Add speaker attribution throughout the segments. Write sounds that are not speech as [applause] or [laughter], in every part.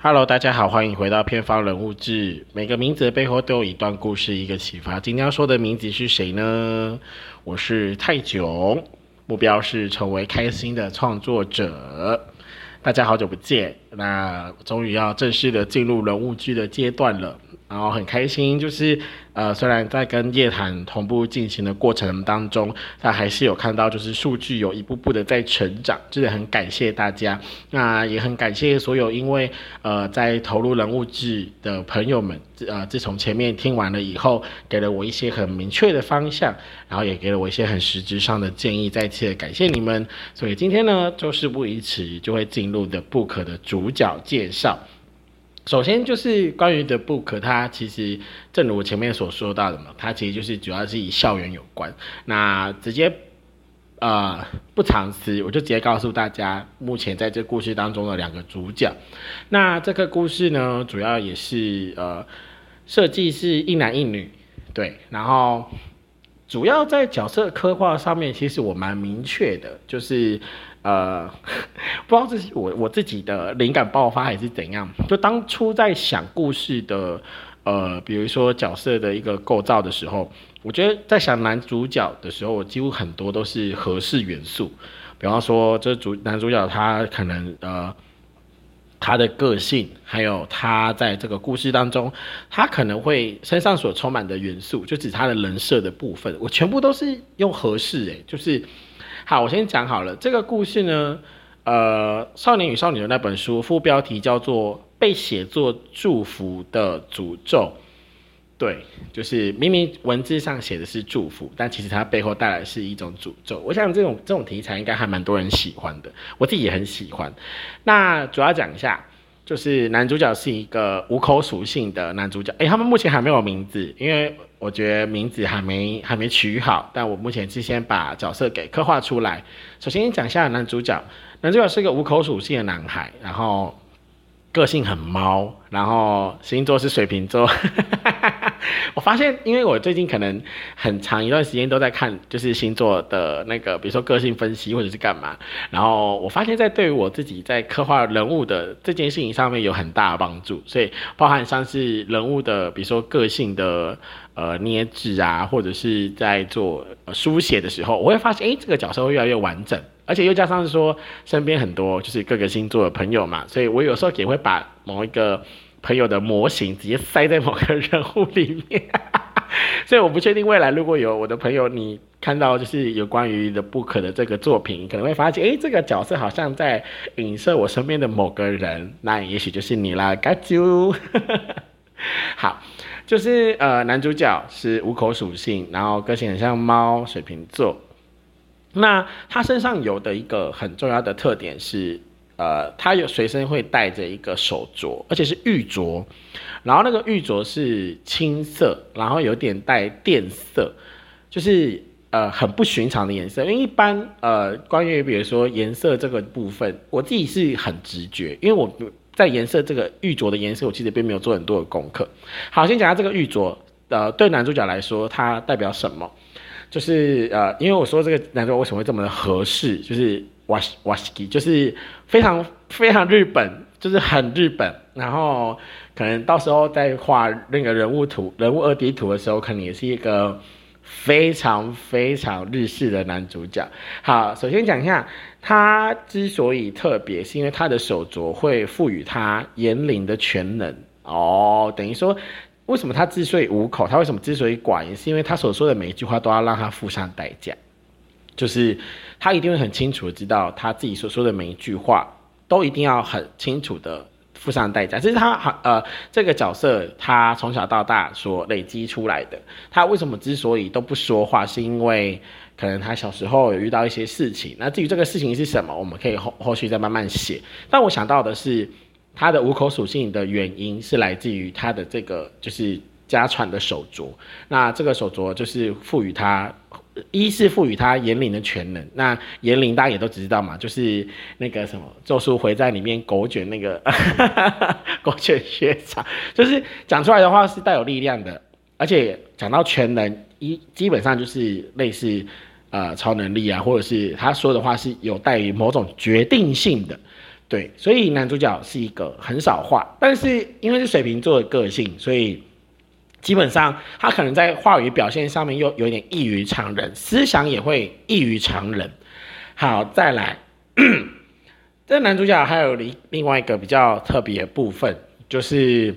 Speaker 1: Hello，大家好，欢迎回到片方人物志。每个名字的背后都有一段故事，一个启发。今天要说的名字是谁呢？我是泰囧，目标是成为开心的创作者。大家好久不见，那终于要正式的进入人物剧的阶段了。然后很开心，就是呃，虽然在跟夜谈同步进行的过程当中，但还是有看到就是数据有一步步的在成长，真的很感谢大家。那也很感谢所有因为呃在投入人物志的朋友们，呃，自从前面听完了以后，给了我一些很明确的方向，然后也给了我一些很实质上的建议，再次的感谢你们。所以今天呢，就事不宜迟，就会进入的 book 的主角介绍。首先就是关于的 book，它其实正如我前面所说到的嘛，它其实就是主要是以校园有关。那直接呃不藏私，我就直接告诉大家，目前在这故事当中的两个主角。那这个故事呢，主要也是呃设计是一男一女，对，然后主要在角色刻画上面，其实我蛮明确的，就是。呃，[laughs] 不知道这是我我自己的灵感爆发还是怎样。就当初在想故事的，呃，比如说角色的一个构造的时候，我觉得在想男主角的时候，我几乎很多都是合适元素。比方说，这主男主角他可能呃，他的个性，还有他在这个故事当中，他可能会身上所充满的元素，就指他的人设的部分，我全部都是用合适诶，就是。好，我先讲好了。这个故事呢，呃，《少年与少女》的那本书副标题叫做《被写作祝福的诅咒》。对，就是明明文字上写的是祝福，但其实它背后带来是一种诅咒。我想这种这种题材应该还蛮多人喜欢的，我自己也很喜欢。那主要讲一下。就是男主角是一个无口属性的男主角，诶，他们目前还没有名字，因为我觉得名字还没还没取好。但我目前是先把角色给刻画出来。首先讲一下男主角，男主角是一个无口属性的男孩，然后。个性很猫，然后星座是水瓶座。[laughs] 我发现，因为我最近可能很长一段时间都在看，就是星座的那个，比如说个性分析或者是干嘛。然后我发现，在对于我自己在刻画人物的这件事情上面有很大的帮助。所以，包含像是人物的，比如说个性的呃捏制啊，或者是在做书写的时候，我会发现，哎，这个角色会越来越完整。而且又加上说，身边很多就是各个星座的朋友嘛，所以我有时候也会把某一个朋友的模型直接塞在某个人物里面。[laughs] 所以我不确定未来如果有我的朋友，你看到就是有关于的 book 的这个作品，可能会发现，哎，这个角色好像在影射我身边的某个人，那也许就是你啦，got you。[laughs] 好，就是呃，男主角是五口属性，然后个性很像猫，水瓶座。那他身上有的一个很重要的特点是，呃，他有随身会带着一个手镯，而且是玉镯，然后那个玉镯是青色，然后有点带电色，就是呃很不寻常的颜色。因为一般呃关于比如说颜色这个部分，我自己是很直觉，因为我在颜色这个玉镯的颜色，我其实并没有做很多的功课。好，先讲下这个玉镯，呃，对男主角来说，它代表什么？就是呃，因为我说这个男主角为什么会这么的合适，就是瓦瓦斯基，就是非常非常日本，就是很日本。然后可能到时候在画那个人物图、人物二 D 图的时候，可能也是一个非常非常日式的男主角。好，首先讲一下他之所以特别，是因为他的手镯会赋予他言灵的全能哦，等于说。为什么他之所以无口，他为什么之所以寡言，是因为他所说的每一句话都要让他付上代价，就是他一定会很清楚的知道他自己所说的每一句话都一定要很清楚的付上代价。这是他呃这个角色他从小到大所累积出来的。他为什么之所以都不说话，是因为可能他小时候有遇到一些事情。那至于这个事情是什么，我们可以后后续再慢慢写。但我想到的是。它的五口属性的原因是来自于它的这个就是家传的手镯，那这个手镯就是赋予它，一是赋予他言灵的全能。那言灵大家也都知道嘛，就是那个什么咒术回在里面狗卷那个 [laughs] 狗卷学长，就是讲出来的话是带有力量的，而且讲到全能一基本上就是类似呃超能力啊，或者是他说的话是有带于某种决定性的。对，所以男主角是一个很少画，但是因为是水瓶座的个性，所以基本上他可能在话语表现上面又有点异于常人，思想也会异于常人。好，再来，[clears throat] 这男主角还有另另外一个比较特别的部分，就是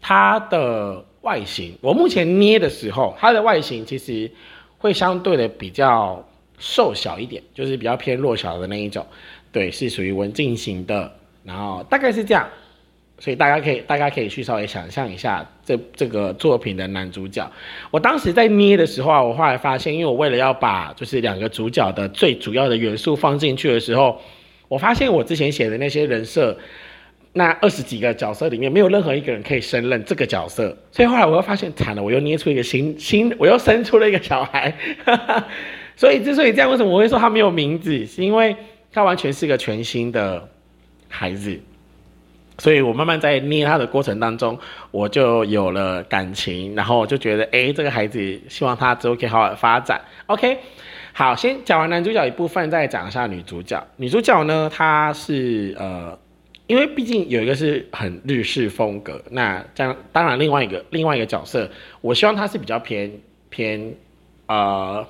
Speaker 1: 他的外形。我目前捏的时候，他的外形其实会相对的比较瘦小一点，就是比较偏弱小的那一种。对，是属于文静型的，然后大概是这样，所以大家可以大家可以去稍微想象一下这这个作品的男主角。我当时在捏的时候啊，我后来发现，因为我为了要把就是两个主角的最主要的元素放进去的时候，我发现我之前写的那些人设，那二十几个角色里面没有任何一个人可以胜任这个角色，所以后来我又发现惨了，我又捏出一个新新，我又生出了一个小孩。[laughs] 所以之所以这样，为什么我会说他没有名字，是因为。他完全是一个全新的孩子，所以我慢慢在捏他的过程当中，我就有了感情，然后我就觉得，哎，这个孩子希望他之后可以好好发展。OK，好，先讲完男主角一部分，再讲一下女主角。女主角呢，她是呃，因为毕竟有一个是很日式风格，那这样当然另外一个另外一个角色，我希望他是比较偏偏呃。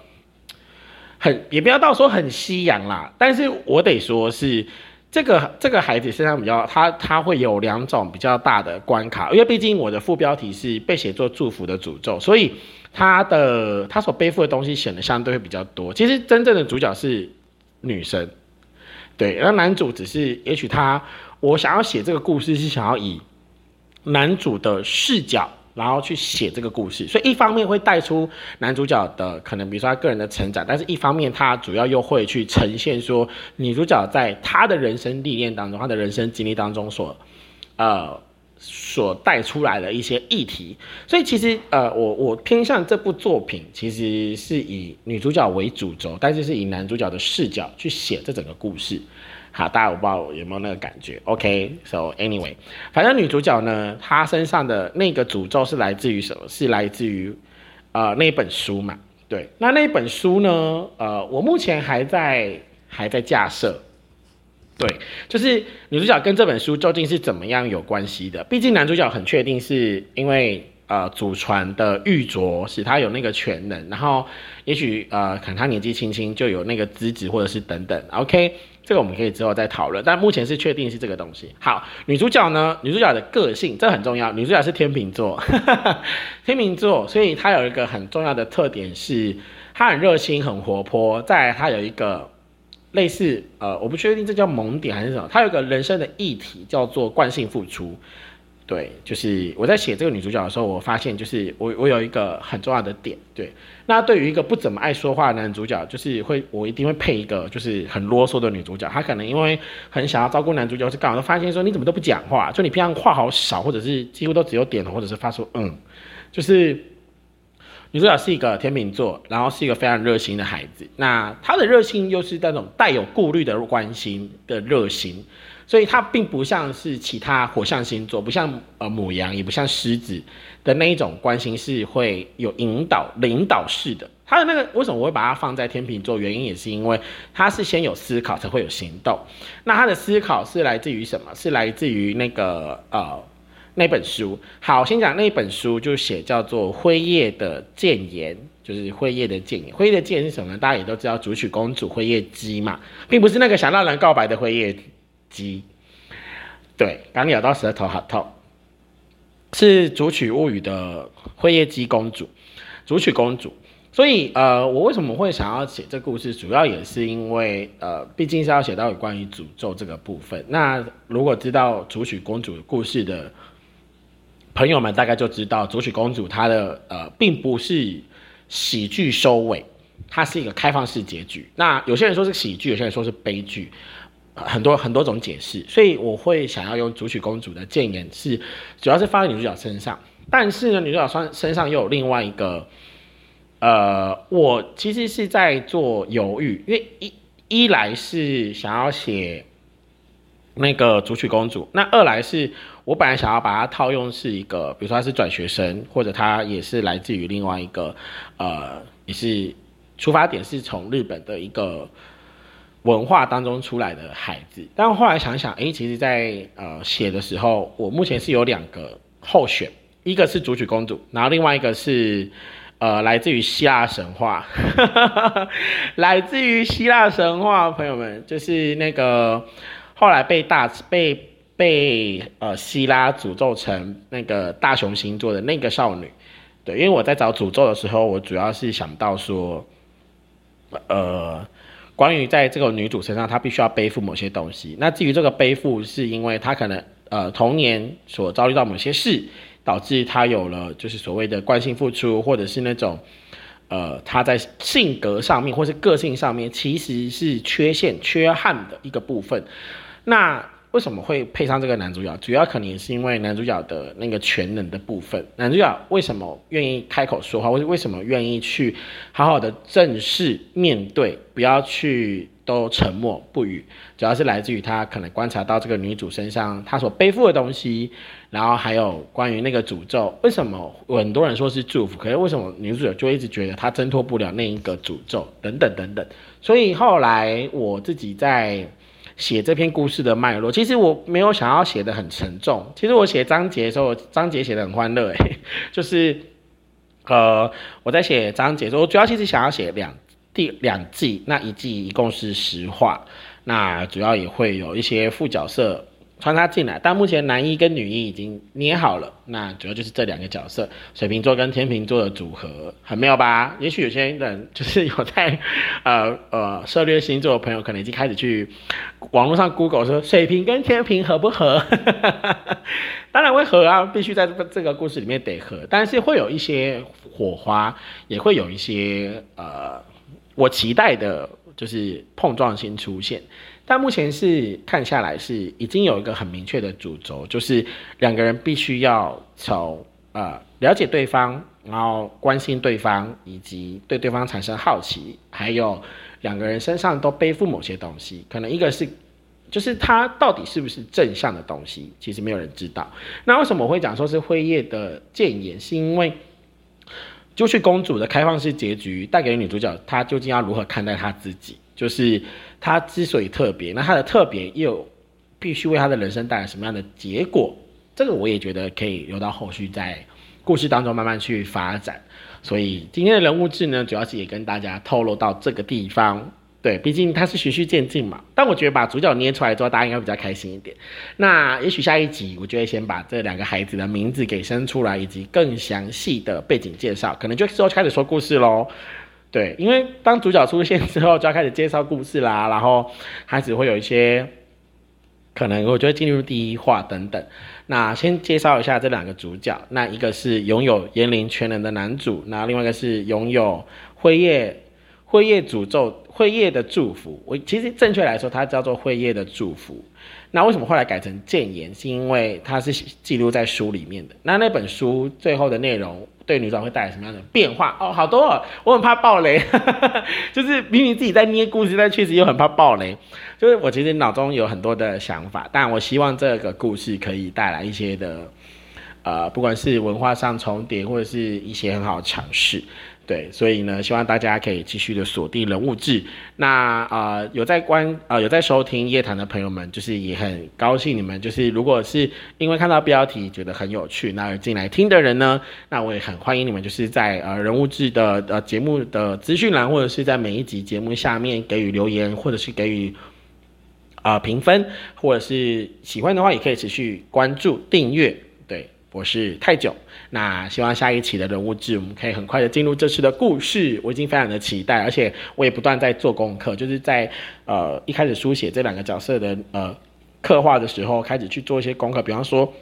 Speaker 1: 很也不要到说很西洋啦，但是我得说是这个这个孩子身上比较他他会有两种比较大的关卡，因为毕竟我的副标题是被写作祝福的诅咒，所以他的他所背负的东西显得相对会比较多。其实真正的主角是女生，对，而男主只是也许他我想要写这个故事是想要以男主的视角。然后去写这个故事，所以一方面会带出男主角的可能，比如说他个人的成长，但是一方面他主要又会去呈现说女主角在她的人生历练当中，她的人生经历当中所，呃，所带出来的一些议题。所以其实呃，我我偏向这部作品其实是以女主角为主轴，但是是以男主角的视角去写这整个故事。好，大家我不知道有没有那个感觉？OK，So anyway，反正女主角呢，她身上的那个诅咒是来自于什么？是来自于呃那本书嘛？对，那那本书呢？呃，我目前还在还在架设。对，就是女主角跟这本书究竟是怎么样有关系的？毕竟男主角很确定是因为呃祖传的玉镯使他有那个全能，然后也许呃可能他年纪轻轻就有那个资质，或者是等等。OK。这个我们可以之后再讨论，但目前是确定是这个东西。好，女主角呢？女主角的个性这很重要。女主角是天秤座，[laughs] 天秤座，所以她有一个很重要的特点是，她很热心、很活泼。再她有一个类似呃，我不确定这叫萌点还是什么，她有个人生的议题叫做惯性付出。对，就是我在写这个女主角的时候，我发现就是我我有一个很重要的点，对。那对于一个不怎么爱说话的男主角，就是会我一定会配一个就是很啰嗦的女主角。她可能因为很想要照顾男主角，是刚好发现说你怎么都不讲话，就你平常话好少，或者是几乎都只有点头，或者是发出嗯。就是女主角是一个天秤座，然后是一个非常热心的孩子。那她的热心又是那种带有顾虑的关心的热心。所以她并不像是其他火象星座，不像呃母羊，也不像狮子的那一种关心是会有引导、领导式的。她的那个为什么我会把它放在天秤座？原因也是因为她是先有思考才会有行动。那她的思考是来自于什么？是来自于那个呃那本书。好，先讲那本书，就写叫做《辉夜的谏言》，就是辉夜的谏言。辉夜的谏言是什么呢？大家也都知道，主曲公主辉夜姬嘛，并不是那个想让人告白的辉夜。姬，对，刚咬到舌头好痛。是《竹取物语》的辉夜姬公主，主曲公主。所以，呃，我为什么会想要写这故事，主要也是因为，呃，毕竟是要写到有关于诅咒这个部分。那如果知道主曲公主故事的朋友们，大概就知道竹取公主她的呃，并不是喜剧收尾，它是一个开放式结局。那有些人说是喜剧，有些人说是悲剧。很多很多种解释，所以我会想要用主曲公主的谏言，是主要是放在女主角身上。但是呢，女主角身身上又有另外一个，呃，我其实是在做犹豫，因为一一来是想要写那个主曲公主，那二来是我本来想要把它套用是一个，比如说他是转学生，或者他也是来自于另外一个，呃，也是出发点是从日本的一个。文化当中出来的孩子。但后来想想，诶，其实，在呃写的时候，我目前是有两个候选，一个是主曲公主，然后另外一个是呃来自于希腊神话，[laughs] 来自于希腊神话，朋友们就是那个后来被大被被呃希拉诅咒成那个大熊星座的那个少女。对，因为我在找诅咒的时候，我主要是想到说，呃，关于在这个女主身上，她必须要背负某些东西。那至于这个背负，是因为她可能呃童年所遭遇到某些事，导致她有了就是所谓的惯性付出，或者是那种呃她在性格上面或是个性上面其实是缺陷、缺憾的一个部分。那为什么会配上这个男主角？主要可能是因为男主角的那个全能的部分。男主角为什么愿意开口说话？为为什么愿意去好好的正视面对，不要去都沉默不语？主要是来自于他可能观察到这个女主身上她所背负的东西，然后还有关于那个诅咒。为什么很多人说是祝福，可是为什么女主角就一直觉得她挣脱不了那一个诅咒？等等等等。所以后来我自己在。写这篇故事的脉络，其实我没有想要写的很沉重。其实我写章节的时候，章节写的很欢乐，诶，[laughs] 就是，呃，我在写章节的时候，我主要其实想要写两第两季，那一季一共是十话，那主要也会有一些副角色。穿插进来，但目前男一跟女一已经捏好了，那主要就是这两个角色，水瓶座跟天秤座的组合很妙吧？也许有些人就是有在呃呃涉猎星座的朋友，可能已经开始去网络上 Google 说水瓶跟天平合不合？[laughs] 当然会合啊，必须在这个这个故事里面得合，但是会有一些火花，也会有一些呃我期待的就是碰撞性出现。但目前是看下来是已经有一个很明确的主轴，就是两个人必须要从呃了解对方，然后关心对方，以及对对方产生好奇，还有两个人身上都背负某些东西，可能一个是就是他到底是不是正向的东西，其实没有人知道。那为什么我会讲说是辉夜的谏言，是因为就是公主的开放式结局带给女主角，她究竟要如何看待她自己？就是她之所以特别，那她的特别又必须为她的人生带来什么样的结果？这个我也觉得可以留到后续在故事当中慢慢去发展。所以今天的人物志呢，主要是也跟大家透露到这个地方。对，毕竟它是循序渐进嘛。但我觉得把主角捏出来之后，大家应该比较开心一点。那也许下一集，我就会先把这两个孩子的名字给生出来，以及更详细的背景介绍，可能就之后开始说故事喽。对，因为当主角出现之后，就要开始介绍故事啦，然后孩子会有一些可能，我觉得进入第一话等等。那先介绍一下这两个主角，那一个是拥有言灵全能的男主，那另外一个是拥有辉夜辉夜诅咒会夜的祝福。我其实正确来说，它叫做会夜的祝福。那为什么后来改成谏言？是因为它是记录在书里面的。那那本书最后的内容。对女主会带来什么样的变化？哦，好多，哦，我很怕爆雷，[laughs] 就是明明自己在捏故事，但确实又很怕爆雷。就是我其实脑中有很多的想法，但我希望这个故事可以带来一些的，呃，不管是文化上重叠，或者是一些很好的尝试。对，所以呢，希望大家可以继续的锁定人物志。那啊，有在观啊，有在收听夜谈的朋友们，就是也很高兴你们，就是如果是因为看到标题觉得很有趣，那而进来听的人呢，那我也很欢迎你们，就是在呃人物志的呃节目的资讯栏，或者是在每一集节目下面给予留言，或者是给予啊评分，或者是喜欢的话，也可以持续关注订阅。对。我是太久，那希望下一期的人物志，我们可以很快的进入这次的故事。我已经非常的期待，而且我也不断在做功课，就是在呃一开始书写这两个角色的呃刻画的时候，开始去做一些功课。比方说，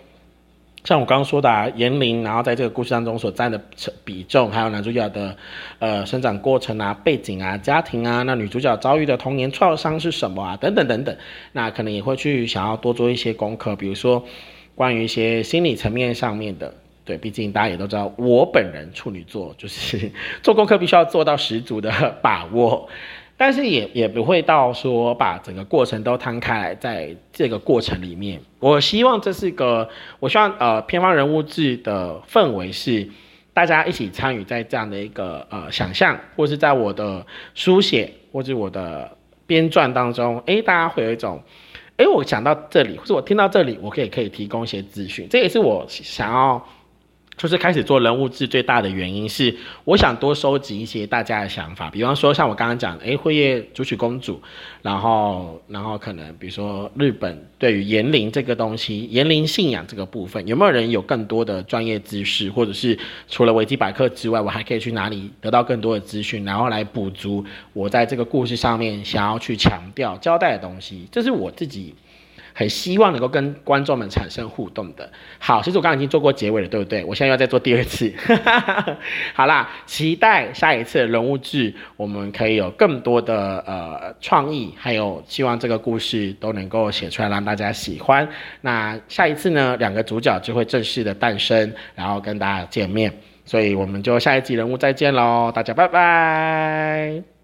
Speaker 1: 像我刚刚说的啊，严玲，然后在这个故事当中所占的比重，还有男主角的呃生长过程啊、背景啊、家庭啊，那女主角遭遇的童年创伤是什么啊？等等等等，那可能也会去想要多做一些功课，比如说。关于一些心理层面上面的，对，毕竟大家也都知道，我本人处女座就是 [laughs] 做功课必须要做到十足的把握，但是也也不会到说把整个过程都摊开来，在这个过程里面，我希望这是一个，我希望呃偏方人物志的氛围是大家一起参与在这样的一个呃想象，或是在我的书写或者我的。编撰当中，哎，大家会有一种，哎，我想到这里，或者我听到这里，我可以可以提供一些资讯，这也是我想要。就是开始做人物志最大的原因是，我想多收集一些大家的想法，比方说像我刚刚讲，诶，辉夜主曲公主，然后，然后可能比如说日本对于言灵这个东西，言灵信仰这个部分，有没有人有更多的专业知识，或者是除了维基百科之外，我还可以去哪里得到更多的资讯，然后来补足我在这个故事上面想要去强调交代的东西，这是我自己。很希望能够跟观众们产生互动的。好，其实我刚刚已经做过结尾了，对不对？我现在要再做第二次。[laughs] 好啦，期待下一次的人物志，我们可以有更多的呃创意，还有希望这个故事都能够写出来让大家喜欢。那下一次呢，两个主角就会正式的诞生，然后跟大家见面。所以我们就下一集人物再见喽，大家拜拜。